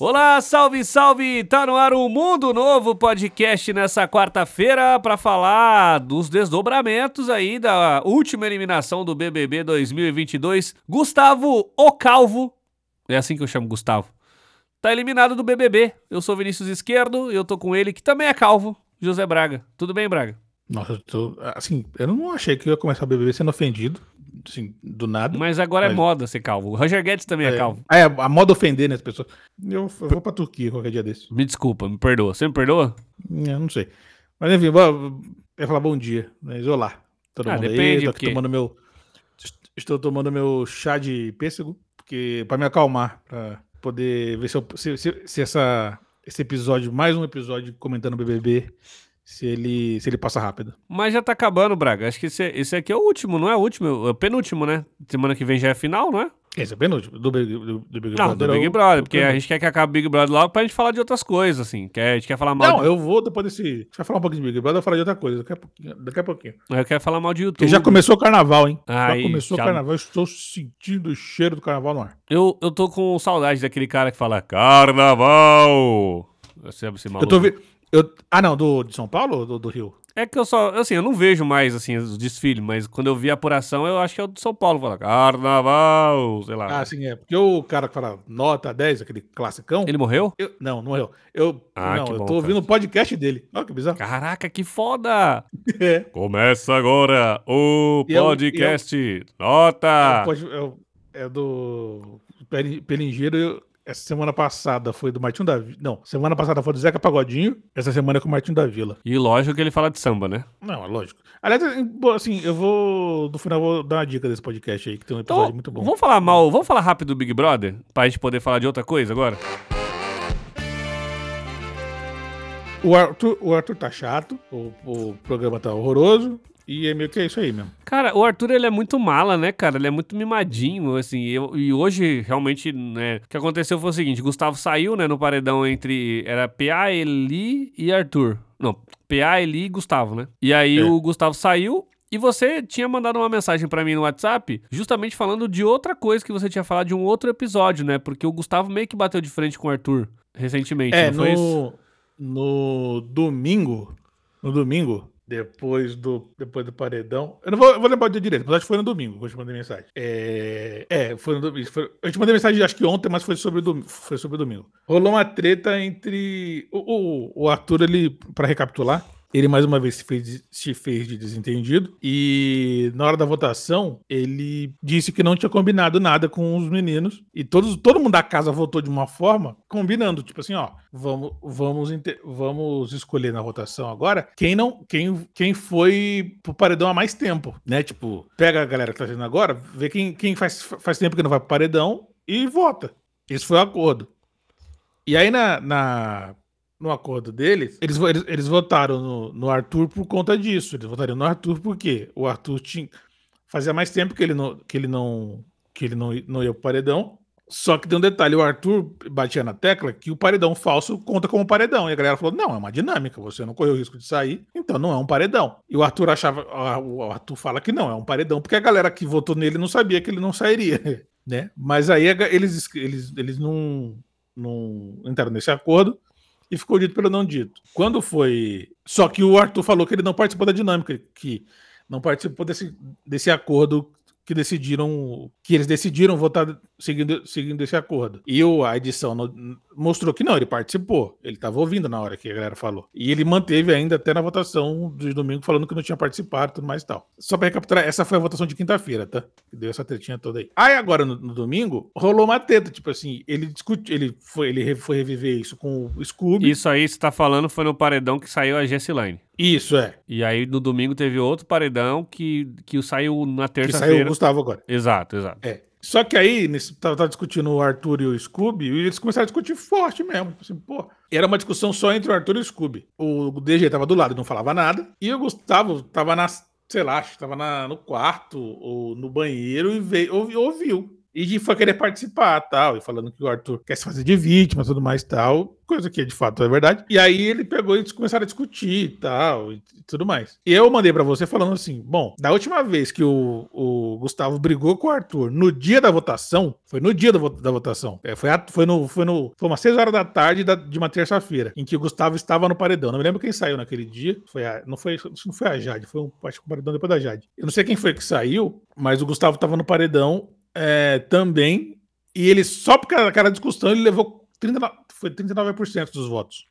Olá, salve, salve! Tá no ar o Mundo Novo podcast nessa quarta-feira para falar dos desdobramentos aí da última eliminação do BBB 2022. Gustavo O Calvo, é assim que eu chamo Gustavo, tá eliminado do BBB. Eu sou Vinícius Esquerdo e eu tô com ele, que também é calvo, José Braga. Tudo bem, Braga? Nossa, eu tô. Assim, eu não achei que eu ia começar o BBB sendo ofendido, assim, do nada. Mas agora é Mas- moda ser calvo. O Roger Guedes também é, calvo. É, a moda ofender, né, as pessoas. Eu, eu vou pra Turquia qualquer dia desse. Me desculpa, me perdoa. Você me perdoa? Eu não sei. Mas enfim, vou, eu ia falar bom dia, mas olá. Todo Ah, mundo depende, aí, tô aqui tomando meu. Estou tomando meu chá de pêssego, porque para me acalmar, pra poder ver se, eu- se, se- se essa, esse episódio, mais um episódio comentando o BBB, se ele, se ele passa rápido. Mas já tá acabando, Braga. Acho que esse, esse aqui é o último, não é o último, é o penúltimo, né? Semana que vem já é final, não é? Esse é o penúltimo, do, Big- do, do Big Não, do é o- Big Brother, porque a gente quer que acabe o Big Brother logo pra gente falar de outras coisas, assim. Quer, a gente quer falar mal. Não, de... eu vou depois desse. A gente vai falar um pouquinho de Big Brother, eu vou falar de outra coisa, daqui a pouquinho. Daqui a pouquinho. eu quero falar mal de YouTube. Porque já começou o carnaval, hein? Aí, já começou já- o carnaval, eu estou sentindo o cheiro do carnaval no ar. Eu, eu tô com saudade daquele cara que fala Carnaval. Esse, esse Eu tô vendo. Eu... Ah, não, do, de São Paulo ou do, do Rio? É que eu só, assim, eu não vejo mais, assim, os desfiles, mas quando eu vi a apuração, eu acho que é o de São Paulo. Fala Carnaval, sei lá. Ah, sim, é. Porque o cara que fala nota 10, aquele classicão. Ele morreu? eu- Não, não eu. Eu, Ah, não, eu bom, tô ouvindo o podcast dele. Olha que bizarro. Caraca, que foda! É. Começa agora o E é o- podcast. Nota! É, é é do Peli- Pelingeiro. Essa semana passada foi do Martinho da Vila. Não, semana passada foi do Zeca Pagodinho. Essa semana é com o Martinho da Vila. E lógico que ele fala de samba, né? Não, é lógico. Aliás, é, assim, eu vou. No final, vou dar uma dica desse podcast aí, que tem um episódio Então, muito bom. vamos falar mal, vamos falar rápido do Big Brother? Pra gente poder falar de outra coisa agora? O Arthur, o Arthur tá chato, o, o programa tá horroroso, e é meio que é isso aí mesmo. Cara, o Arthur, ele é muito mala, né, cara? Ele é muito mimadinho, assim. eu- e hoje, realmente, né, o que aconteceu foi o seguinte: Gustavo saiu, né, no paredão entre. Era PA, Eli e Arthur. Não, PA, Eli e Gustavo, né? E aí É. o Gustavo saiu. E você tinha mandado uma mensagem pra mim no WhatsApp, justamente falando de outra coisa que você tinha falado de um outro episódio, né? Porque o Gustavo meio que bateu de frente com o Arthur recentemente. É, não foi isso? no, no domingo, no domingo, depois do, depois do paredão, eu não vou, eu vou lembrar o dia direito, mas acho que foi no domingo que eu te mandei mensagem. É, é foi no domingo. foi- eu te mandei mensagem acho que ontem, mas foi sobre o. Foi sobre domingo. Rolou uma treta entre o, o, o Arthur, ele, pra recapitular, ele mais uma vez se fez, se fez de desentendido e na hora da votação ele disse que não tinha combinado nada com os meninos e todos, todo mundo da casa votou de uma forma combinando, tipo assim, ó, vamos vamos vamos escolher na votação agora quem não quem, quem foi pro paredão há mais tempo, né? Tipo, pega a galera que tá fazendo agora, vê quem, quem faz, faz tempo que não vai pro paredão e vota. Esse foi o acordo. E aí na, na- no acordo deles, eles, eles, eles votaram no, no Arthur por conta disso. Eles votariam no Arthur porque o Arthur tinha, fazia mais tempo que ele não, que ele não, que ele não, não ia pro paredão. Só que tem um detalhe, o Arthur batia na tecla que o paredão falso conta como paredão. E a galera falou: não, é uma dinâmica, você não correu o risco de sair, então não é um paredão. E o Arthur achava, o Arthur fala que não, é um paredão, porque a galera que votou nele não sabia que ele não sairia, né? Mas aí eles, eles, eles não, não entraram nesse acordo e ficou dito pelo não dito. Quando foi. Só que o Arthur falou que ele não participou da dinâmica, que não participou desse, desse acordo que decidiram. Que eles decidiram votar seguindo, seguindo esse acordo. E o, a edição no- mostrou que não, ele participou. Ele estava ouvindo na hora que a galera falou. E ele manteve ainda até na votação de domingo, falando que não tinha participado e tudo mais e tal. Só para recapitular, essa foi a votação de quinta-feira, tá? Que deu essa tretinha toda aí. Aí agora, no, no domingo, rolou uma treta, tipo assim, ele discutiu, ele foi, ele foi reviver isso com o Scooby. Isso aí você tá falando foi no paredão que saiu a Jessilane. Isso, é. E aí no domingo teve outro paredão que, que saiu na Que saiu o terça-feira. Gustavo agora. Exato, exato. É. Só que aí, nesse, tava, tava discutindo o Arthur e o Scooby, e eles começaram a discutir forte mesmo. Assim, pô, era uma discussão só entre o Arthur e o Scooby. O DG tava do lado e não falava nada. E o Gustavo tava na, sei lá, acho que tava na- no quarto ou no banheiro e veio, ouvi- ouviu. E foi querer participar tal, e falando que o Arthur quer se fazer de vítima tudo mais tal, coisa que de fato é verdade. E aí ele pegou e começaram a discutir tal, e tudo mais. E eu mandei para você falando assim: bom, da última vez que o, o Gustavo brigou com o Arthur no dia da votação, foi no dia da, da votação, é, foi, a, foi, no, foi, no, foi umas 6 horas da tarde da, de uma terça-feira, em que o Gustavo estava no paredão. Não me lembro quem saiu naquele dia, foi a, não foi, não foi a Jade, foi um, acho que o paredão depois da Jade. Eu não sei quem foi que saiu, mas o Gustavo estava no paredão é, também. E ele, só por aquela discussão, ele levou 30, foi 39% dos votos.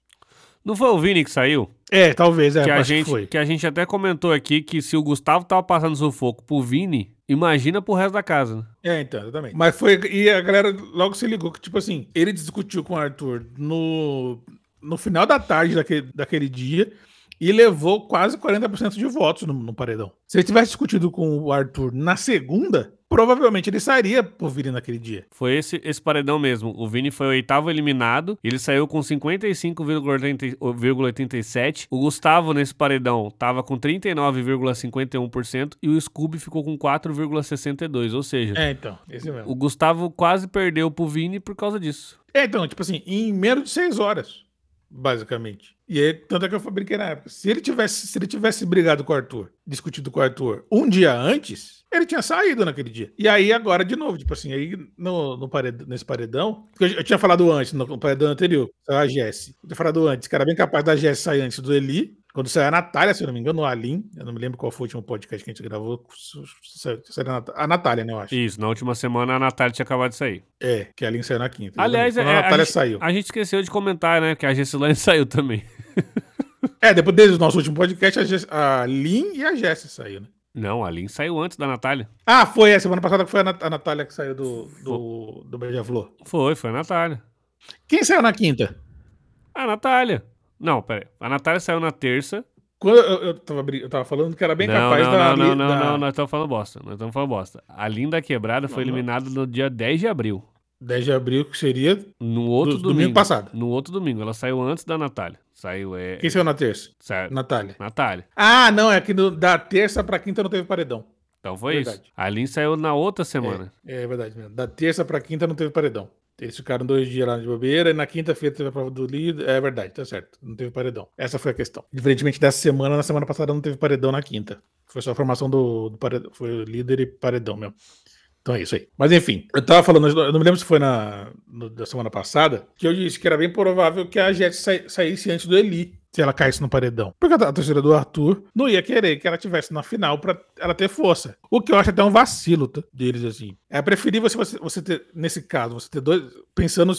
Não foi o Vini que saiu? É, talvez, é, que a gente, que foi. Que a gente até comentou aqui que se o Gustavo tava passando sufoco pro Vini, imagina pro resto da casa. Né? É, então, exatamente. Mas foi. E a galera logo se ligou que, tipo assim, ele discutiu com o Arthur no, no final da tarde daquele, daquele dia e levou quase 40% de votos no, no, paredão. Se ele tivesse discutido com o Arthur na segunda, provavelmente ele sairia por Vini naquele dia. Foi esse, esse paredão mesmo. O Vini foi o oitavo eliminado, ele saiu com 55,87%. O Gustavo nesse paredão tava com 39,51% e o Scooby ficou com 4,62%. Ou seja, é, então, esse mesmo. o Gustavo quase perdeu pro Vini por causa disso. É, então, tipo assim, em menos de seis horas basicamente. E aí, tanto é que eu brinquei na época. Se ele tivesse, se ele tivesse brigado com o Arthur, discutido com o Arthur um dia antes, ele tinha saído naquele dia. E aí, agora, de novo, tipo assim, aí no, no paredão, nesse paredão, eu, eu, tinha falado antes, no paredão anterior, a Jesse. Eu tinha falado antes, que era bem capaz da Jesse sair antes do Eli, quando saiu a Natália, se eu não me engano, o Alim, eu não me lembro qual foi o último podcast que a gente gravou. A Natália, né, eu acho. Isso, na última semana a Natália tinha acabado de sair. É, que a Alim saiu na quinta. Aliás, é, a Natália a saiu. A gente esqueceu de comentar, né, que a Gessilane saiu também. é, depois do nosso último podcast, a, a Lin e a Jessie saíram, né? Não, a Lin saiu antes da Natália. Ah, foi, a semana passada que foi a, Nat a Natália que saiu do, do, do Beija-Flor. Foi, foi a Natália. Quem saiu na quinta? A Natália. Não, peraí. A Natália saiu na terça. Quando eu, eu, tava, eu tava falando que era bem não, capaz não, da. Não, não, não, da... não, nós estamos falando bosta. Nós estamos falando bosta. A Linda Quebrada foi eliminada no dia 10 de abril. 10 de abril, que seria. No outro do, domingo, domingo passado. No outro domingo. Ela saiu antes da Natália. Saiu. É... Quem saiu na terça? Saiu. Natália. Natália. Ah, não, é que no, da terça pra quinta não teve paredão. Então foi verdade. isso. A Lin saiu na outra semana. É, é verdade mesmo. Da terça pra quinta não teve paredão. Eles ficaram dois dias lá de bobeira e na quinta-feira teve a prova do líder. É verdade, tá certo. Não teve paredão. Essa foi a questão. Diferentemente dessa semana, na semana passada não teve paredão na quinta. Foi só a formação do, do paredão. Foi líder e paredão mesmo. Então é isso aí. Mas enfim, eu tava falando, eu não me lembro se foi na no, da semana passada, que eu disse que era bem provável que a Jet saísse antes do Eli se ela caísse no paredão. Porque a torcida do Arthur não ia querer que ela tivesse na final para ela ter força. O que eu acho até um vacilo deles, assim. É preferível você, você ter, nesse caso, você ter dois. Pensando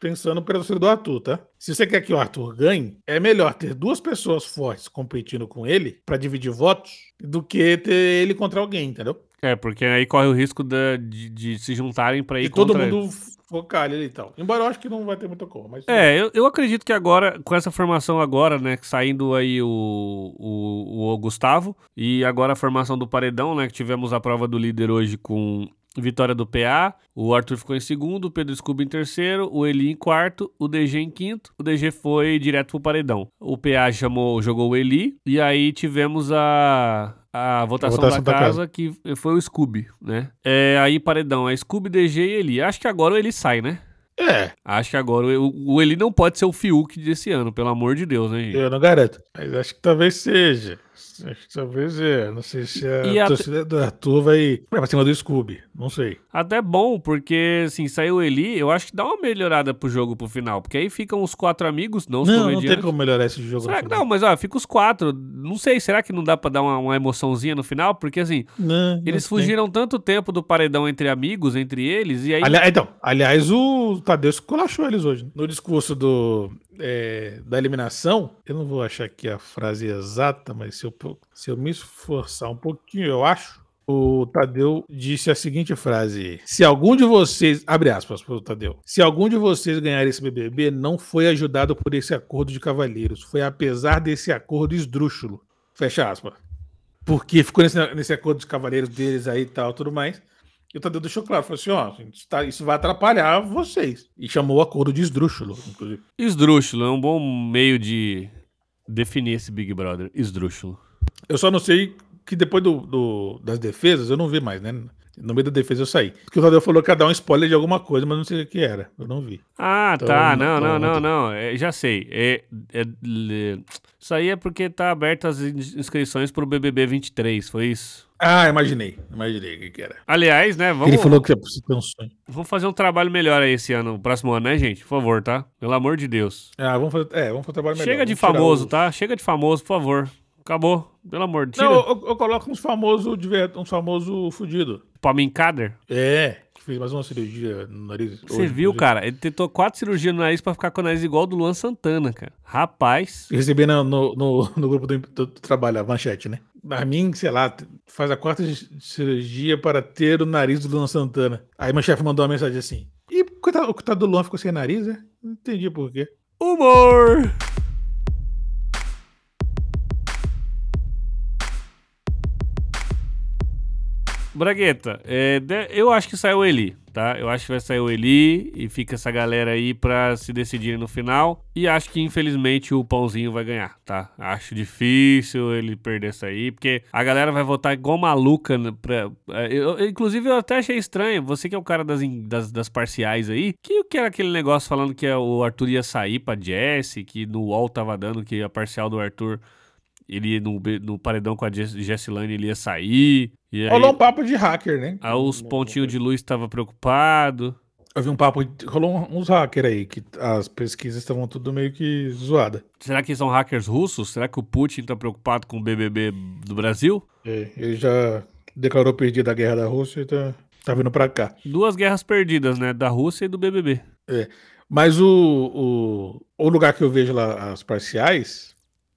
pensando pela torcida do Arthur, tá? Se você quer que o Arthur ganhe, é melhor ter duas pessoas fortes competindo com ele para dividir votos do que ter ele contra alguém, entendeu? É, porque aí corre o risco de, de, de se juntarem para ir e todo mundo focar ali e tal. Embora eu acho que não vai ter muita como. Mas... É, eu, eu acredito que agora, com essa formação agora, né, saindo aí o, o, o Gustavo e agora a formação do Paredão, né, que tivemos a prova do líder hoje com vitória do PA, o Arthur ficou em segundo, o Pedro Scooby em terceiro, o Eli em quarto, o DG em quinto, o DG foi direto pro paredão. O PA chamou, jogou o Eli, e aí tivemos a, a votação, a votação da, da casa, casa, que foi o Scooby, né? É, aí paredão, é Scooby, DG e Eli. Acho que agora o Eli sai, né? É. Acho que agora o, o Eli não pode ser o Fiuk desse ano, pelo amor de Deus, né, gente? Eu não garanto, mas acho que talvez seja. Acho que talvez é. Não sei se a e torcida até... do Arthur vai pra cima do Scooby. Não sei. Até bom, porque assim, saiu Eli, eu acho que dá uma melhorada pro jogo pro final. Porque aí ficam os quatro amigos, não os não, comediantes. Não, tem como melhorar esse jogo será que Não, mas ó, fica os quatro. Não sei, será que não dá pra dar uma, uma emoçãozinha no final? Porque assim, não, eles fugiram tanto tempo do paredão entre amigos, entre eles, e aí. Então, aliás, o Tadeu colachou eles hoje. Né? No discurso do é, da eliminação, eu não vou achar aqui a frase exata, mas se eu, se eu me esforçar um pouquinho, eu acho. O Tadeu disse a seguinte frase: Se algum de vocês, abre aspas para o Tadeu, se algum de vocês ganhar esse BBB, não foi ajudado por esse acordo de cavalheiros, foi apesar desse acordo esdrúxulo. Fecha aspas. Porque ficou nesse, nesse acordo de cavalheiros deles aí e tal, tudo mais. E o Tadeu deixou claro, falou assim, ó, tá, isso vai atrapalhar vocês. E chamou o acordo de esdrúxulo, inclusive. Esdrúxulo é um bom meio de definir esse Big Brother, esdrúxulo. Eu só não sei que depois do, do- das defesas, eu não vi mais, né? No meio da defesa eu saí. Porque o Tadeu falou que ia dar um spoiler de alguma coisa, mas não sei o que era. Eu não vi. Ah, Então, tá. Não, não, então, não, ontem- não. É, já sei. É, é, isso aí é porque tá abertas as ins- inscrições pro BBB 23, foi isso? Ah, imaginei. Imaginei o que, que era. Aliás, né, vamos, Ele falou que você tem um sonho. vamos fazer um trabalho melhor aí esse ano, próximo ano, né, gente? Por favor, tá? Pelo amor de Deus. Ah, vamos fazer. É, vamos fazer um trabalho melhor. Chega de Vamos tirar famoso, os- tá? Chega de famoso, por favor. Acabou. Pelo amor de Deus. Não, eu, eu coloco uns famosos uns famosos fudido. Palmin Kader. É, que fez mais uma cirurgia no nariz. Você hoje, viu, inclusive. cara? Ele tentou quatro cirurgias no nariz pra ficar com o nariz igual do Luan Santana, cara. Rapaz. Recebi no, no, no, no grupo do, do, do trabalho, a manchete, né? A mim, sei lá, faz a quarta ci- cirurgia para ter o nariz do Luan Santana. Aí meu chefe mandou uma mensagem assim. E coitado, o coitado do Luan ficou sem nariz, né? Não entendi por quê. Humor! Bragueta, é, eu acho que saiu o Eli, tá? Eu acho que vai sair o Eli e fica essa galera aí pra se decidirem no final. E acho que infelizmente o Pãozinho vai ganhar, tá? Acho difícil ele perder essa aí, porque a galera vai votar igual maluca. né, Pra, é, eu- inclusive eu até achei estranho, você que é o cara das, das, das parciais aí, que, que era aquele negócio falando que o Arthur ia sair pra Jesse, que no UOL tava dando que a parcial do Arthur ele ia no, no paredão com a Jess- Jessilane ele ia sair. E aí, Rolou um papo de hacker, né? aí os pontinhos de luz estavam preocupados. Eu vi um papo, rolou uns hackers aí, que as pesquisas estavam tudo meio que zoada. Será que são hackers russos? Será que o Putin tá preocupado com o BBB do Brasil? É, ele já declarou perdida a guerra da Rússia e tá, tá vindo pra cá. Duas guerras perdidas, né? Da Rússia e do BBB. Mas o, o, o lugar que eu vejo lá as parciais,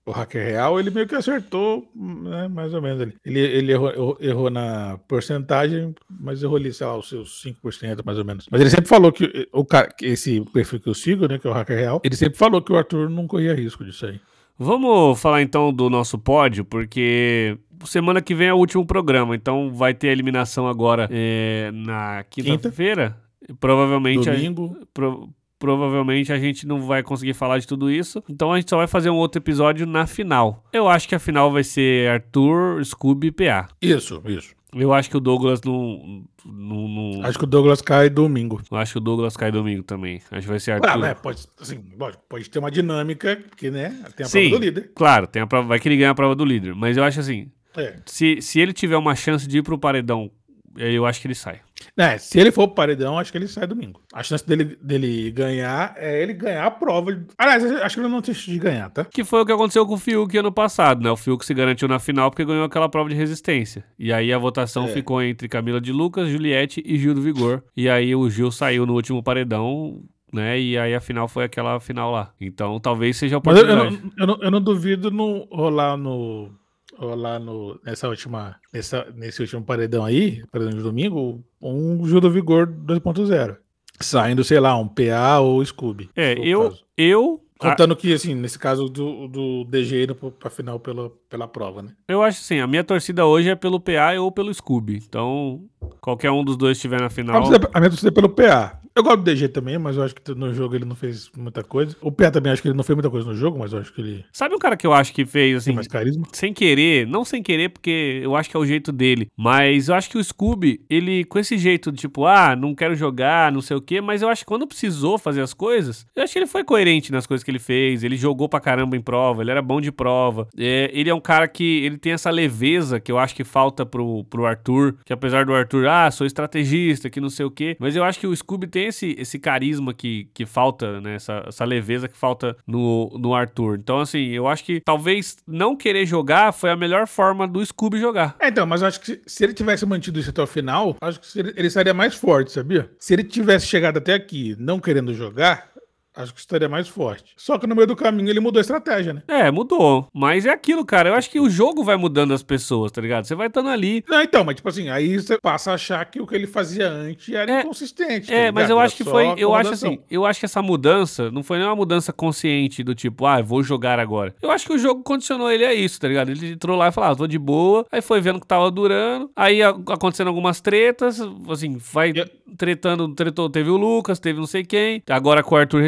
o hacker real, ele meio que acertou, né, mais ou menos ali. Ele, ele errou, errou- na porcentagem, mas errou ali, sei lá, os seus 5% mais ou menos. Mas ele sempre falou que o cara, esse perfil que eu sigo, né, que é o hacker real, ele sempre falou que o Arthur não corria risco disso aí. Vamos falar então do nosso pódio, porque semana que vem é o último programa, então vai ter a eliminação agora é, na quinta-feira. Provavelmente, a, Domingo, pro- provavelmente a gente não vai conseguir falar de tudo isso, então a gente só vai fazer um outro episódio na final. Eu acho que a final vai ser Arthur, Scooby e PA. isso, isso. Eu acho que o Douglas não. não, não- Acho que o Douglas cai domingo. eu acho que o Douglas cai domingo também. Acho que vai ser Arthur. Ah, né, pode, assim, lógico, pode ter uma dinâmica, porque, né, tem a Sim. prova do líder. Claro, tem a prova, vai que ele ganha a prova do líder. Mas eu acho assim: É. se, se ele tiver uma chance de ir pro paredão, eu acho que ele sai. É, se ele for pro paredão, acho que ele sai domingo. A chance dele, dele ganhar é ele ganhar a prova. Aliás, acho que ele não tem chance de ganhar, tá? Que foi o que aconteceu com o Fiuk ano passado, né? O Fiuk se garantiu na final porque ganhou aquela prova de resistência. E aí a votação É. ficou entre Camila de Lucas, Juliette e Gil do Vigor. E aí o Gil saiu no último paredão, né? E aí a final foi aquela final lá. Então talvez seja a Mas eu, eu oportunidade. não, eu, não, eu não duvido não rolar no. Rolar no, nessa última. Nessa, nesse último paredão aí, paredão de domingo, um do Vigor 2.0. Saindo, sei lá, um PA ou Scooby. É, eu. caso. Eu. Contando que, assim, nesse caso do, do DG indo pra final pela, pela prova, né? Eu acho assim, a minha torcida hoje é pelo PA ou pelo Scooby. Então, qualquer um dos dois estiver na final. a minha torcida é pelo PA. Eu gosto do DG também, mas eu acho que no jogo ele não fez muita coisa. O PA também acho que ele não fez muita coisa no jogo, mas eu acho que ele Sabe um cara que eu acho que fez tem assim, mais carisma. sem querer, não sem querer, porque eu acho que é o jeito dele, mas eu acho que o Scooby, ele com esse jeito de tipo, ah, não quero jogar, não sei o quê, mas eu acho que quando precisou fazer as coisas, eu acho que ele foi coerente nas coisas que ele fez, ele jogou pra caramba em prova, ele era bom de prova. É, ele é um cara que ele tem essa leveza que eu acho que falta pro, pro Arthur, que apesar do Arthur, ah, sou estrategista, que não sei o quê, mas eu acho que o Scooby tem esse, esse carisma que, que falta, né, essa, essa leveza que falta no, no Arthur. Então, assim, eu acho que talvez não querer jogar foi a melhor forma do Scooby jogar. É, então, mas eu acho que se, se ele tivesse mantido isso até o final, acho que ele, ele estaria mais forte, sabia? Se ele tivesse chegado até aqui não querendo jogar, acho que estaria mais forte. Só que no meio do caminho ele mudou a estratégia, né? É, mudou. Mas é aquilo, cara. Eu acho que o jogo vai mudando as pessoas, tá ligado? Você vai estando ali. Não, então, mas tipo assim, aí você passa a achar que o que ele fazia antes era É, inconsistente. tá É, mas eu acho que foi. Eu acho assim, eu acho que essa mudança não foi nem uma mudança consciente do tipo, ah, eu vou jogar agora. Eu acho que o jogo condicionou ele a isso, tá ligado? Ele entrou lá e falou, ah, tô de boa. Aí foi vendo que tava durando. Aí acontecendo algumas tretas, assim, vai E- tretando, tretou, teve o Lucas, teve não sei quem. Agora com o Arthur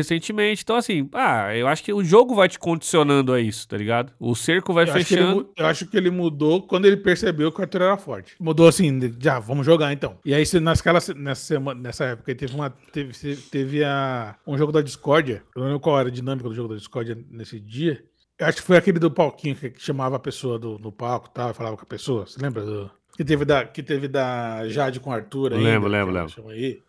Então, assim, ah, eu acho que o jogo vai te condicionando a isso, tá ligado? O cerco vai eu acho fechando. mu- eu acho que ele mudou quando ele percebeu que o Arthur era forte. Mudou assim, já, vamos jogar então. E aí, naquela, nessa, semana, nessa época, teve, uma, teve, teve a, um jogo da Discordia. Eu não lembro qual era a dinâmica do jogo da Discordia nesse dia. Eu acho que foi aquele do palquinho que, chamava a pessoa do, palco e tal, falava com a pessoa. Você lembra? Do, que, teve da, que teve da Jade com o Arthur aí. Lembro, lembro, lembro. Aí.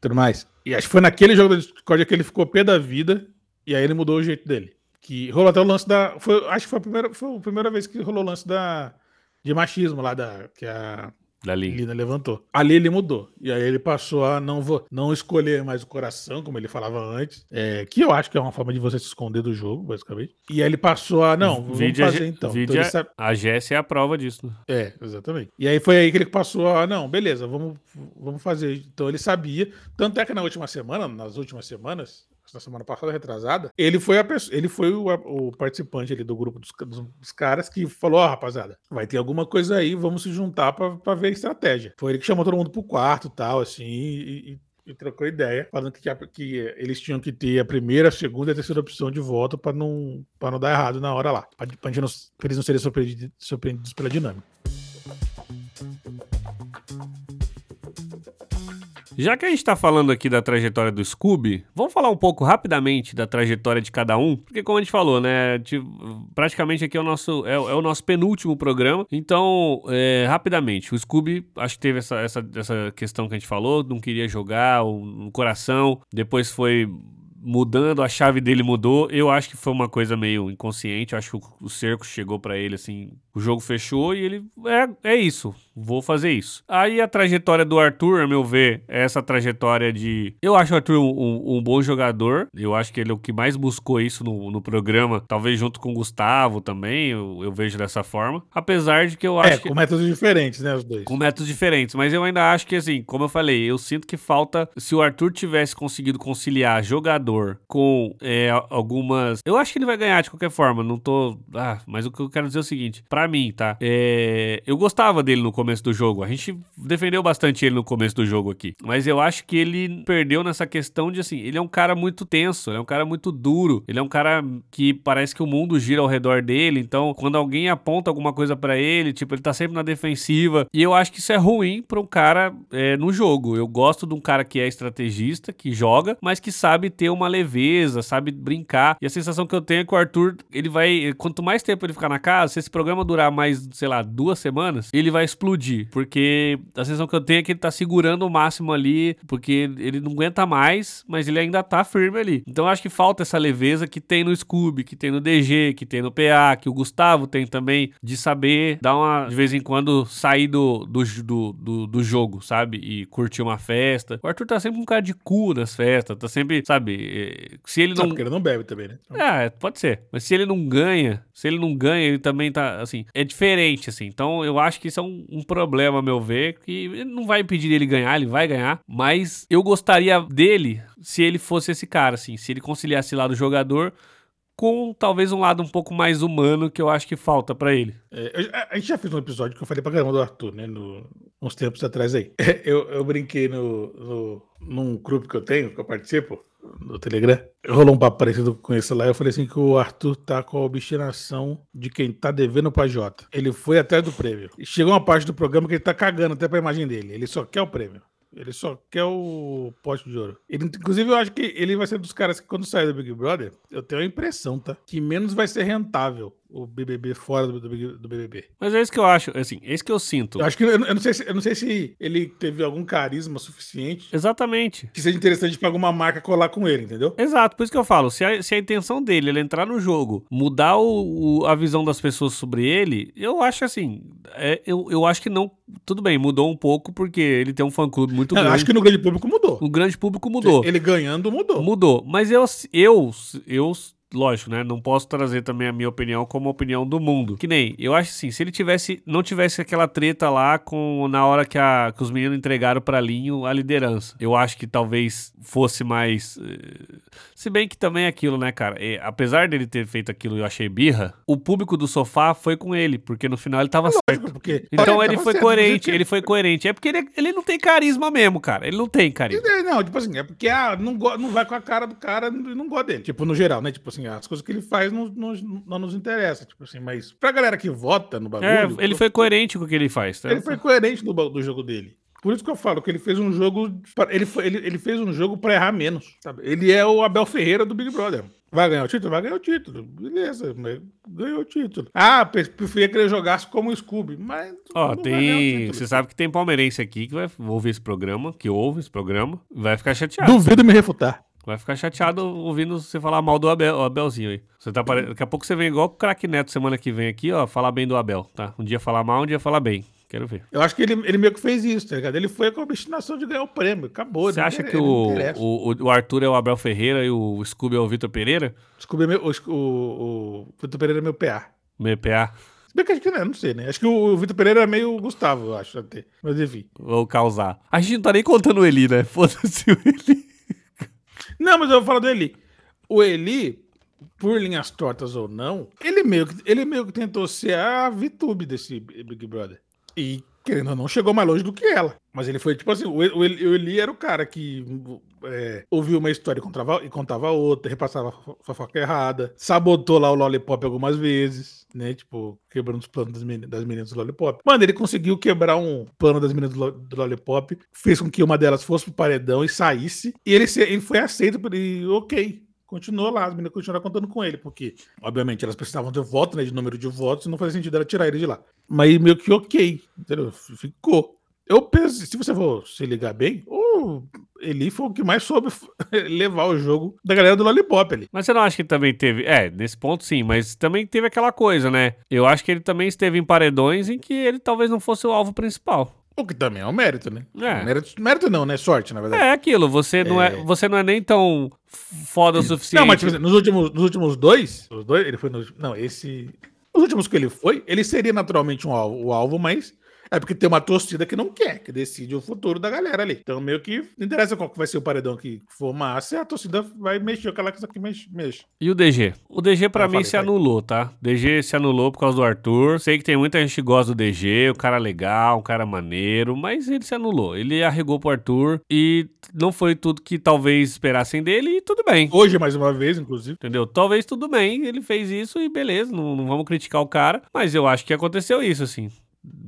Tudo mais. E acho que foi naquele jogo da Discordia que ele ficou pé da vida. E aí ele mudou o jeito dele. Que rolou até o lance da. Foi, acho que foi a, primeira, foi a primeira vez que rolou o lance da, de machismo lá da, que a Dali. Lina levantou. Ali ele mudou. E aí ele passou a não, vo- não escolher mais o coração, como ele falava antes. é, que eu acho que é uma forma de você se esconder do jogo, basicamente. E aí ele passou a. Não, vamos Vídeo fazer então. vídeo Então sabe- A Jéssica é a prova disso, né? é, exatamente. E aí foi aí que ele passou a, não, beleza, vamos, vamos fazer. Então ele sabia. Tanto é que na última semana, nas últimas semanas, na semana passada, retrasada, ele foi a pessoa, ele foi o, o participante ali do grupo dos, dos- caras que falou, ó, rapaziada, vai ter alguma coisa aí, vamos se juntar pra ver a estratégia. Foi ele que chamou todo mundo pro quarto tal, assim, e, e- e trocou ideia, falando que, que eles tinham que ter a primeira, a segunda e a terceira opção de voto pra não, pra não dar errado na hora lá. Pra eles não serem surpreendidos, surpreendidos pela dinâmica. Já que a gente tá falando aqui da trajetória do Scooby, vamos falar um pouco rapidamente da trajetória de cada um, porque como a gente falou, né, ti- praticamente aqui é o nosso é, é o nosso penúltimo programa. Então, é, rapidamente, o Scooby acho que teve essa, essa, essa questão que a gente falou, não queria jogar, o, no coração, depois foi mudando, a chave dele mudou. Eu acho que foi uma coisa meio inconsciente. Eu acho que o, cerco chegou pra ele assim, o jogo fechou e ele é, é isso, vou fazer isso. Aí a trajetória do Arthur, a meu ver, é essa trajetória de. Eu acho o Arthur um, um- um bom jogador. Eu acho que ele é o que mais buscou isso no, no programa, talvez junto com o Gustavo também. Eu, eu vejo dessa forma. Apesar de que eu acho É, que com métodos diferentes, né, os dois. com métodos diferentes, mas eu ainda acho que assim, como eu falei, eu sinto que falta se o Arthur tivesse conseguido conciliar jogador com é, algumas, eu acho que ele vai ganhar de qualquer forma, não tô, ah, mas o que eu quero dizer é o seguinte, pra mim, tá? É, eu gostava dele no começo do jogo, a gente defendeu bastante ele no começo do jogo aqui, mas eu acho que ele perdeu nessa questão de assim, ele é um cara muito tenso, ele é um cara muito duro, ele é um cara que parece que o mundo gira ao redor dele, então quando alguém aponta alguma coisa pra ele, tipo, ele tá sempre na defensiva, e eu acho que isso é ruim pra um cara é, no jogo. Eu gosto de um cara que é estrategista, que joga, mas que sabe ter uma leveza, sabe brincar. E a sensação que eu tenho é que o Arthur, ele vai, quanto mais tempo ele ficar na casa, se esse programa durar mais, sei lá, duas semanas, ele vai explodir, porque a sensação que eu tenho é que ele tá segurando o máximo ali, porque ele não aguenta mais, mas ele ainda tá firme ali. Então eu acho que falta essa leveza que tem no Scooby, que tem no DG, que tem no PA, que o Gustavo tem também, de saber dar uma, de vez em quando, sair do, do, do, do, do jogo, sabe? E curtir uma festa. O Arthur tá sempre com cara de cu nas festas, tá sempre, sabe? eh, Se ele não. porque ele não bebe também, né? É, pode ser. Mas se ele não ganha, se ele não ganha, ele também tá, assim, é diferente, assim. Então eu acho que isso é um, um problema, a meu ver, que não vai impedir ele ganhar, ele vai ganhar. Mas eu gostaria dele se ele fosse esse cara, assim, se ele conciliasse lá do jogador com talvez um lado um pouco mais humano que eu acho que falta pra ele. É, a- gente já fez um episódio que eu falei pra caramba do Arthur, né? No, uns tempos atrás aí. Eu, eu brinquei no, no, num grupo que eu tenho, que eu participo, no Telegram. Rolou um papo parecido com esse lá. Eu falei assim que o Arthur tá com a obstinação de quem tá devendo pra Jota. Ele foi atrás do prêmio. Chegou uma parte do programa que ele tá cagando até pra imagem dele. Ele só quer o prêmio. Ele só quer o poste de ouro. Ele, inclusive, eu acho que ele vai ser dos caras que, quando sair do Big Brother, eu tenho a impressão, tá? Que menos vai ser rentável o BBB fora do, do do BBB. Mas é isso que eu acho, assim, é isso que eu sinto. Eu acho que eu, eu não sei se, eu não sei se ele teve algum carisma suficiente Exatamente. que seja interessante pra alguma marca colar com ele, entendeu? Exato, por isso que eu falo, se a, se a intenção dele é ele entrar no jogo, mudar o, o- a visão das pessoas sobre ele, eu acho assim, é, eu, eu acho que não, tudo bem, mudou um pouco porque ele tem um fã-clube muito Não, eu grande, acho que no grande público mudou. o grande público mudou, Ele ganhando mudou. mudou, mas eu, eu, eu lógico, né? Não posso trazer também a minha opinião como opinião do mundo. Que nem, eu acho assim, se ele tivesse, não tivesse aquela treta lá com na hora que, a, que os meninos entregaram para Linho a liderança. Eu acho que talvez fosse mais. Eh, se bem que também é aquilo, né, cara? E, apesar dele ter feito aquilo e eu achei birra, o público do sofá foi com ele, porque no final ele tava é lógico, certo. Porque... Então ele foi certo, coerente, ele foi coerente. É porque ele, ele não tem carisma mesmo, cara. Ele não tem carisma. Não, tipo assim, é porque ah, não, não vai com a cara do cara e não gosta dele. Tipo, no geral, né? Tipo assim, as coisas que ele faz não, não, não nos interessam. Tipo assim, mas pra galera que vota no bagulho. É, ele foi coerente com o que ele faz, tá? Ele foi coerente no, do jogo dele. Por isso que eu falo que ele fez um jogo. Ele, ele, ele fez um jogo para errar menos. Sabe? Ele é o Abel Ferreira do Big Brother. Vai ganhar o título? Vai ganhar o título. Beleza, ganhou o título. Ah, preferia que ele jogasse como o Scooby, mas. Ó, tem. Você sabe que tem palmeirense aqui que vai ouvir esse programa, que ouve esse programa, vai ficar chateado. Duvido me refutar. Vai ficar chateado ouvindo você falar mal do Abel, o Abelzinho aí. Você tá pare... Daqui a pouco você vem igual o craque Neto semana que vem aqui, ó, falar bem do Abel, tá? Um dia falar mal, um dia falar bem. Quero ver. Eu acho que ele, ele meio que fez isso, tá ligado? Ele foi com a destinação de ganhar o prêmio. Acabou. Você acha que o, o, o, Arthur é o Abel Ferreira e o Scooby é o Vitor Pereira? Scooby é meu, o, o, o Vitor Pereira é meu PA. Meu PA. Se bem que acho que não, é, não sei, né? Acho que o Vitor Pereira é meio Gustavo, eu acho, até. Mas enfim. Vou causar. A gente não tá nem contando o Eli, né? Foda-se o Eli. Não, mas eu vou falar do Eli. O Eli, por linhas tortas ou não, ele meio que, ele meio que tentou ser a VTube desse Big Brother. E, querendo ou não, chegou mais longe do que ela. Mas ele foi, tipo assim, o Eli era o cara que é, ouviu uma história e contava, e contava outra, repassava fofoca errada, sabotou lá o Lollipop algumas vezes, né? Tipo, quebrando os planos das meninas, das meninas do Lollipop. Mano, ele conseguiu quebrar um plano das meninas do, do Lollipop, fez com que uma delas fosse pro paredão e saísse, e ele, ele foi aceito ele, ok, continuou lá, as meninas continuaram contando com ele, porque, obviamente, elas precisavam de voto, né, de número de votos, não fazia sentido ela tirar ele de lá. Mas meio que ok, entendeu? Ficou. Eu penso, se você for se ligar bem, o Eli foi o que mais soube levar o jogo da galera do Lollipop ali. Mas você não acha que também teve. É, nesse ponto sim, mas também teve aquela coisa, né? Eu acho que ele também esteve em paredões em que ele talvez não fosse o alvo principal. O que também é um mérito, né? É. Mérito, mérito não, né? Sorte, na verdade. É aquilo, você não é, é você não é nem tão foda o suficiente. Não, mas tipo, nos, últimos, nos últimos dois, os dois, ele foi nos, Não, esse. Os últimos que ele foi, ele seria naturalmente um alvo, o alvo, mas é porque tem uma torcida que não quer, que decide o futuro da galera ali. Então, meio que não interessa qual que vai ser o paredão que for massa, a torcida vai mexer aquela que mexe, mexe. E o DG? O DG para mim falei, se anulou, tá? DG se anulou por causa do Arthur. Sei que tem muita gente que gosta do DG, o cara legal, um cara maneiro, mas ele se anulou. Ele arregou pro Arthur e não foi tudo que talvez esperassem dele e tudo bem. Hoje, mais uma vez, inclusive. Entendeu? Talvez tudo bem, ele fez isso e beleza, não, não vamos criticar o cara, mas eu acho que aconteceu isso, assim.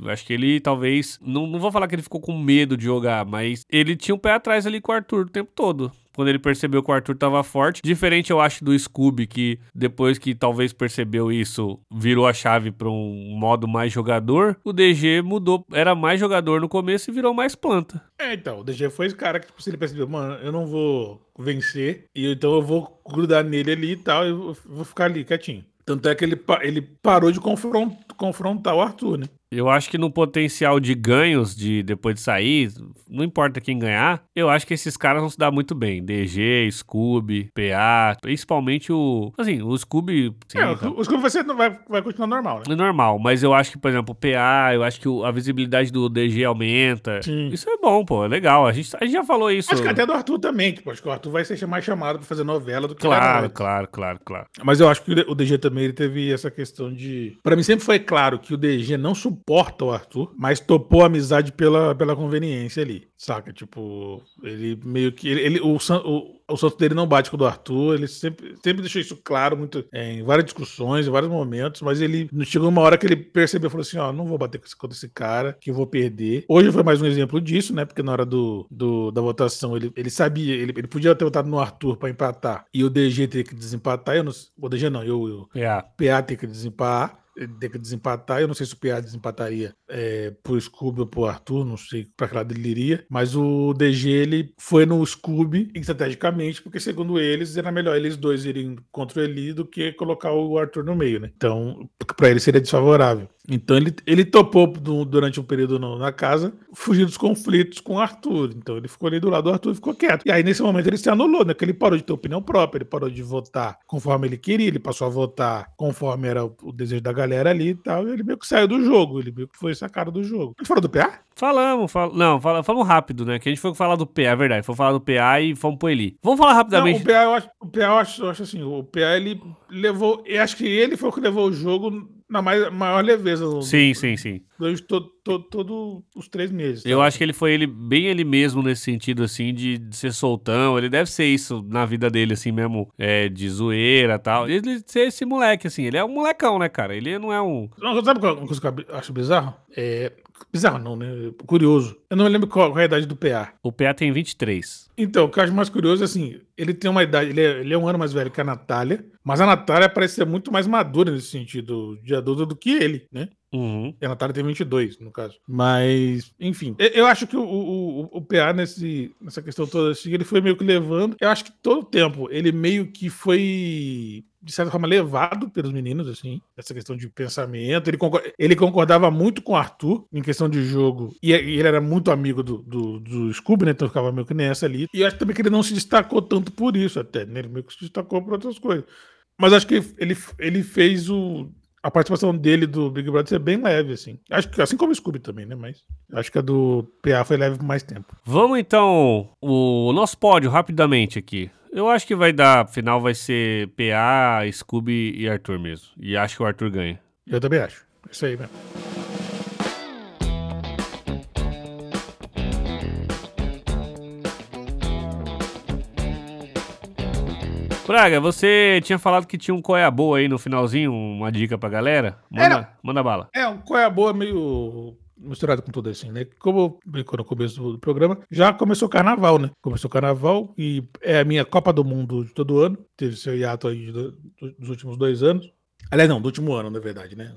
Acho que ele talvez. Não, não vou falar que ele ficou com medo de jogar, mas ele tinha um pé atrás ali com o Arthur o tempo todo quando ele percebeu que o Arthur tava forte. Diferente, eu acho, do Scooby, que depois que talvez percebeu isso, virou a chave para um modo mais jogador. O DG mudou, era mais jogador no começo e virou mais planta. É, então, o DG foi esse cara que, tipo, se ele percebeu, mano, eu não vou vencer, e então eu vou grudar nele ali e tal, e vou ficar ali quietinho. Tanto é que ele, ele parou de confrontar o Arthur, né? Eu acho que no potencial de ganhos de depois de sair, não importa quem ganhar, eu acho que esses caras vão se dar muito bem. DG, Scooby, PA, principalmente o. Assim, o Scooby. Sim, é, tá. o Scooby vai, ser, vai, vai continuar normal, né? É normal, mas eu acho que, por exemplo, o PA, eu acho que a visibilidade do DG aumenta. Sim. Isso é bom, pô, é legal. A gente, a gente já falou isso. Acho que até do Arthur também, tipo, acho que o Arthur vai ser mais chamado pra fazer novela do que Claro, claro, claro, claro. Mas eu acho que o DG também ele teve essa questão de. Pra mim sempre foi claro que o DG não suporta o Arthur mas topou a amizade pela, pela conveniência ali, saca? Tipo, ele meio que. Ele, ele o, o, o santo dele não bate com o do Arthur, ele sempre, sempre deixou isso claro muito é, em várias discussões, em vários momentos, mas ele chegou uma hora que ele percebeu, falou assim, ó, não vou bater contra esse cara, que eu vou perder. Hoje foi mais um exemplo disso, né, porque na hora do, do da votação ele, ele sabia, ele, ele podia ter votado no Arthur para empatar e o DG ter que desempatar, eu não, o DG não, eu, eu PA. PA ter que desempatar, ter que desempatar. Eu não sei se o PA desempataria é, pro Scooby ou pro Arthur, não sei pra que lado ele iria. Mas o DG ele foi no Scooby estrategicamente, porque segundo eles era melhor eles dois irem contra o Eli do que colocar o Arthur no meio, né? Então, pra ele seria desfavorável. Então ele, ele topou durante um período no, na casa, fugir dos conflitos com o Arthur. Então ele ficou ali do lado do Arthur e ficou quieto. E aí, nesse momento, ele se anulou, né? Que ele parou de ter opinião própria, ele parou de votar conforme ele queria, ele passou a votar conforme era o desejo da galera ali e tal. E ele meio que saiu do jogo, ele meio que foi sacado do jogo. A gente falou do PA? Falamos, fal... não, fal... falamos rápido, né? Que a gente foi falar do PA, é verdade. Foi falar do PA e fomos pro Eli. Vamos falar rapidamente. Não, o PA, eu acho, o PA, eu acho, eu acho assim, o PA ele levou. Eu acho que ele foi o que levou o jogo na mais, maior leveza. Sim, sim, sim. Durante todo, todo, todo os três meses. Eu acho que ele foi ele, bem ele mesmo nesse sentido, assim, de, de, ser soltão. Ele deve ser isso na vida dele, assim mesmo, é, de zoeira e tal. Ele ser esse moleque, assim. Ele é um molecão, né, cara? Ele não é um. Não, sabe qual uma coisa que eu acho bizarro? É. Bizarro não, né? Curioso. Eu não me lembro qual, qual é a idade do PA. O PA tem 23. Então, o que eu acho mais curioso é assim, ele tem uma idade, ele é, ele é um ano mais velho que a Natália, mas a Natália parece ser muito mais madura nesse sentido de adulta do que ele, né? Uhum. E a Natália tem 22, no caso. Mas, enfim. Eu acho que o, o, o PA nesse, nessa questão toda, assim, ele foi meio que levando. Eu acho que todo o tempo ele meio que foi de certa forma, levado pelos meninos, assim, essa questão de pensamento. Ele, ele concordava muito com o Arthur em questão de jogo, e ele era muito amigo do, do, do, Scooby, né? Então ficava meio que nessa ali. E acho também que ele não se destacou tanto por isso, até, né? Ele meio que se destacou por outras coisas. Mas acho que ele, ele fez o, a participação dele do Big Brother ser bem leve, assim. Acho que assim como o Scooby também, né? Mas acho que a do PA foi leve por mais tempo. Vamos então, o nosso pódio rapidamente aqui. Eu acho que vai dar, final vai ser PA, Scooby e Arthur mesmo. E acho que o Arthur ganha. Eu também acho. É isso aí mesmo. Praga, você tinha falado que tinha um coia boa aí no finalzinho, uma dica pra galera? Manda, Era, manda bala. É, um coia boa meio misturado com tudo assim, né? Como brincou no começo do programa, já começou o carnaval, né? Começou o carnaval e é a minha Copa do Mundo de todo ano. Teve seu hiato aí do, do, dos últimos dois anos. Aliás, não, do último ano, na verdade, né?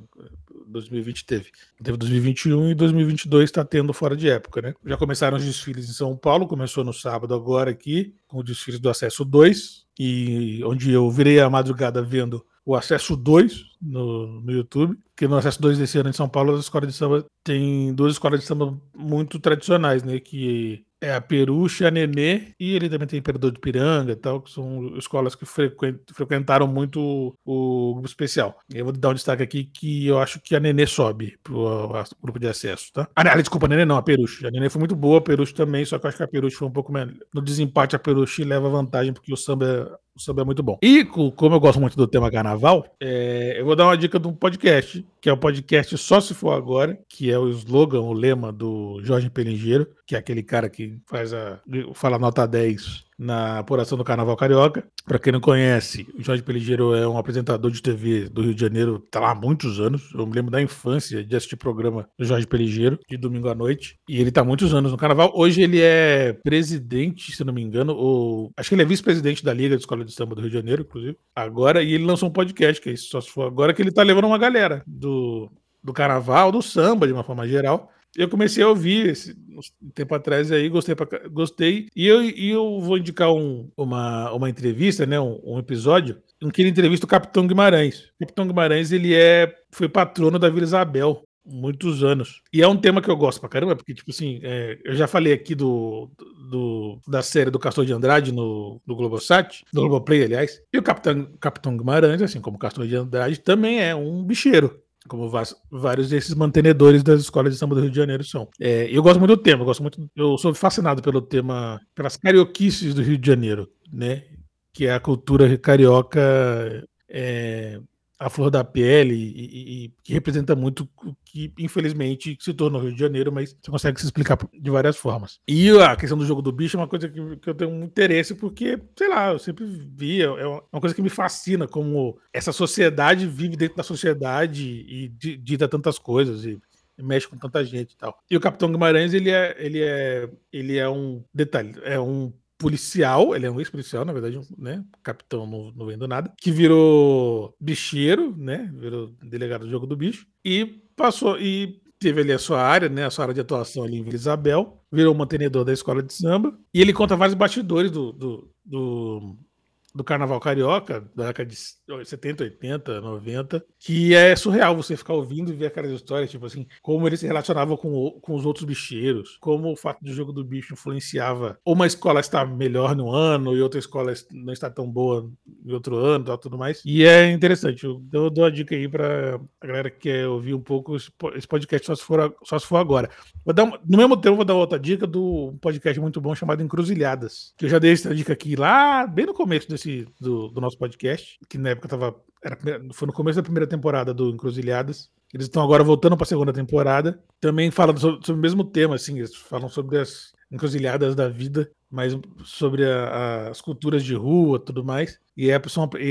2020 teve. Teve 2021 e 2022 está tendo fora de época, né? Já começaram os desfiles em São Paulo, começou no sábado agora aqui, com o desfile do Acesso 2, e onde eu virei a madrugada vendo o Acesso 2 no, no YouTube, que no Acesso 2 desse ano em São Paulo, as escolas de samba tem duas escolas de samba muito tradicionais, né? Que é a Peruche, a Nenê, e ele também tem Imperador de Piranga e tal, que são escolas que frequentaram muito o grupo especial. Eu vou dar um destaque aqui que eu acho que a Nenê sobe pro grupo de acesso, tá? Ah, não, desculpa, a Nenê não, a Peruche. A Nenê foi muito boa, a Peruche também, só que eu acho que a Peruche foi um pouco melhor. No desempate, a Peruche leva vantagem, porque o samba o samba é muito bom. E como eu gosto muito do tema carnaval, é, eu vou dar uma dica de um podcast, que é o podcast Só Se For Agora, que é o slogan, o lema do Jorge Pelingeiro, que é aquele cara que faz a. fala nota 10 na apuração do Carnaval Carioca. Para quem não conhece, o Jorge Peligero é um apresentador de TV do Rio de Janeiro, tá lá há muitos anos. Eu me lembro da infância de assistir programa do Jorge Peligero, de domingo à noite. E ele tá há muitos anos no Carnaval. Hoje ele é presidente, se não me engano, ou acho que ele é vice-presidente da Liga de Escola de Samba do Rio de Janeiro, inclusive. Agora, e ele lançou um podcast, que é isso, só se for agora, que ele tá levando uma galera do, do carnaval, do samba, de uma forma geral, eu comecei a ouvir esse um tempo atrás aí, gostei, pra, gostei. E eu, e eu vou indicar um, uma, uma entrevista, né, um, um, episódio, em que ele entrevista o Capitão Guimarães. O Capitão Guimarães, ele é, foi patrono da Vila Isabel muitos anos. E é um tema que eu gosto pra caramba, porque, tipo assim, é, eu já falei aqui do, do, da série do Castor de Andrade no, no Globosat, no Globoplay, aliás. E o Capitão, Capitão Guimarães, assim como o Castor de Andrade, também é um bicheiro como vários desses mantenedores das escolas de samba do Rio de Janeiro são. É, eu gosto muito do tema, eu gosto muito, eu sou fascinado pelo tema, pelas carioquices do Rio de Janeiro, né? Que é a cultura carioca é, a flor da pele e, e, que representa muito o que, infelizmente, se tornou Rio de Janeiro, mas você consegue se explicar de várias formas. E a questão do jogo do bicho é uma coisa que, que eu tenho um interesse, porque, sei lá, eu sempre vi, é, é uma coisa que me fascina, como essa sociedade vive dentro da sociedade e dita tantas coisas. E, mexe com tanta gente e tal. E o Capitão Guimarães, ele é, ele é, ele é um detalhe, é um policial, ele é um ex-policial, na verdade, né? Capitão não, não vendo nada, que virou bicheiro, né? Virou delegado do jogo do bicho. E passou. E teve ali a sua área, né? A sua área de atuação ali em Vila Isabel, virou mantenedor da escola de samba. E ele conta vários bastidores do, do, do do Carnaval Carioca, da década de 70, 80, 90, que é surreal você ficar ouvindo e ver aquelas histórias, tipo assim, como ele se relacionava com, com os outros bicheiros, como o fato do jogo do bicho influenciava uma escola estar melhor no ano e outra escola não estar tão boa em outro ano e tudo mais. E é interessante, eu dou, a dica aí pra a galera que quer ouvir um pouco esse podcast só se for, só se for agora. Vou dar uma, no mesmo tempo, vou dar outra dica do podcast muito bom chamado Encruzilhadas, que eu já dei essa dica aqui lá, bem no começo desse desse, do, do nosso podcast, que na época tava, era, foi no começo da primeira temporada do Encruzilhadas. Eles estão agora voltando para a segunda temporada. Também falam sobre, sobre, o mesmo tema, assim, eles falam sobre as encruzilhadas da vida, mas sobre a, a, as culturas de rua tudo mais. E é,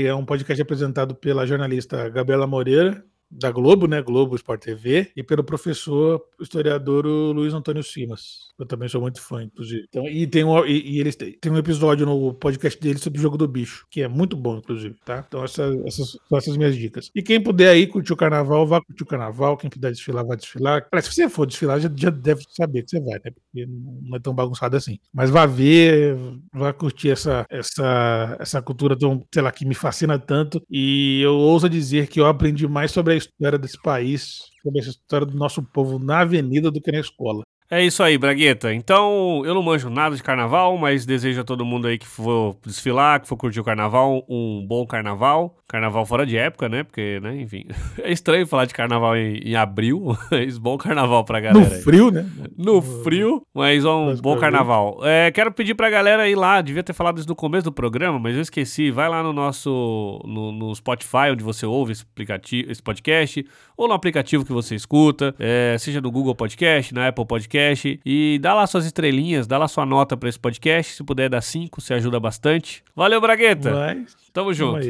é um podcast apresentado pela jornalista Gabriela Moreira, da Globo, né? Globo Sport TV, e pelo professor historiador Luiz Antônio Simas. Eu também sou muito fã, inclusive. Então, e tem um, e, e eles têm um episódio no podcast dele sobre o jogo do bicho, que é muito bom, inclusive, tá? Então, essa, essas são essas minhas dicas. E quem puder aí curtir o carnaval, vá curtir o carnaval. Quem puder desfilar, vai desfilar. Se você for desfilar, já, já deve saber que você vai, né? Porque não é tão bagunçado assim. Mas vá ver, vá curtir essa, essa, essa cultura tão, sei lá, que me fascina tanto. E eu ouso dizer que eu aprendi mais sobre a história desse país, sobre essa história do nosso povo na avenida do que na escola. É isso aí, Bragueta. Então, eu não manjo nada de carnaval, mas desejo a todo mundo aí que for desfilar, que for curtir o carnaval, um bom carnaval. Carnaval fora de época, né? Porque, né, enfim. É estranho falar de carnaval em, em abril, mas bom carnaval pra galera. No frio, né? No frio, mas um mas bom carnaval. É, quero pedir pra galera ir lá, devia ter falado isso no começo do programa, mas eu esqueci. Vai lá no nosso, no, no Spotify, onde você ouve esse, aplicativo, esse podcast, ou no aplicativo que você escuta, é, seja no Google Podcast, na Apple Podcast podcast e dá lá suas estrelinhas, dá lá sua nota para esse podcast. Se puder dar cinco, você ajuda bastante. Valeu, Bragueta. Mas, Tamo junto.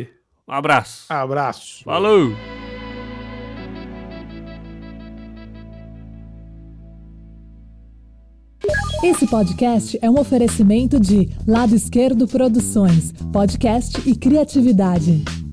Um abraço. Abraço. Falou. Esse podcast é um oferecimento de Lado Esquerdo Produções, podcast e criatividade.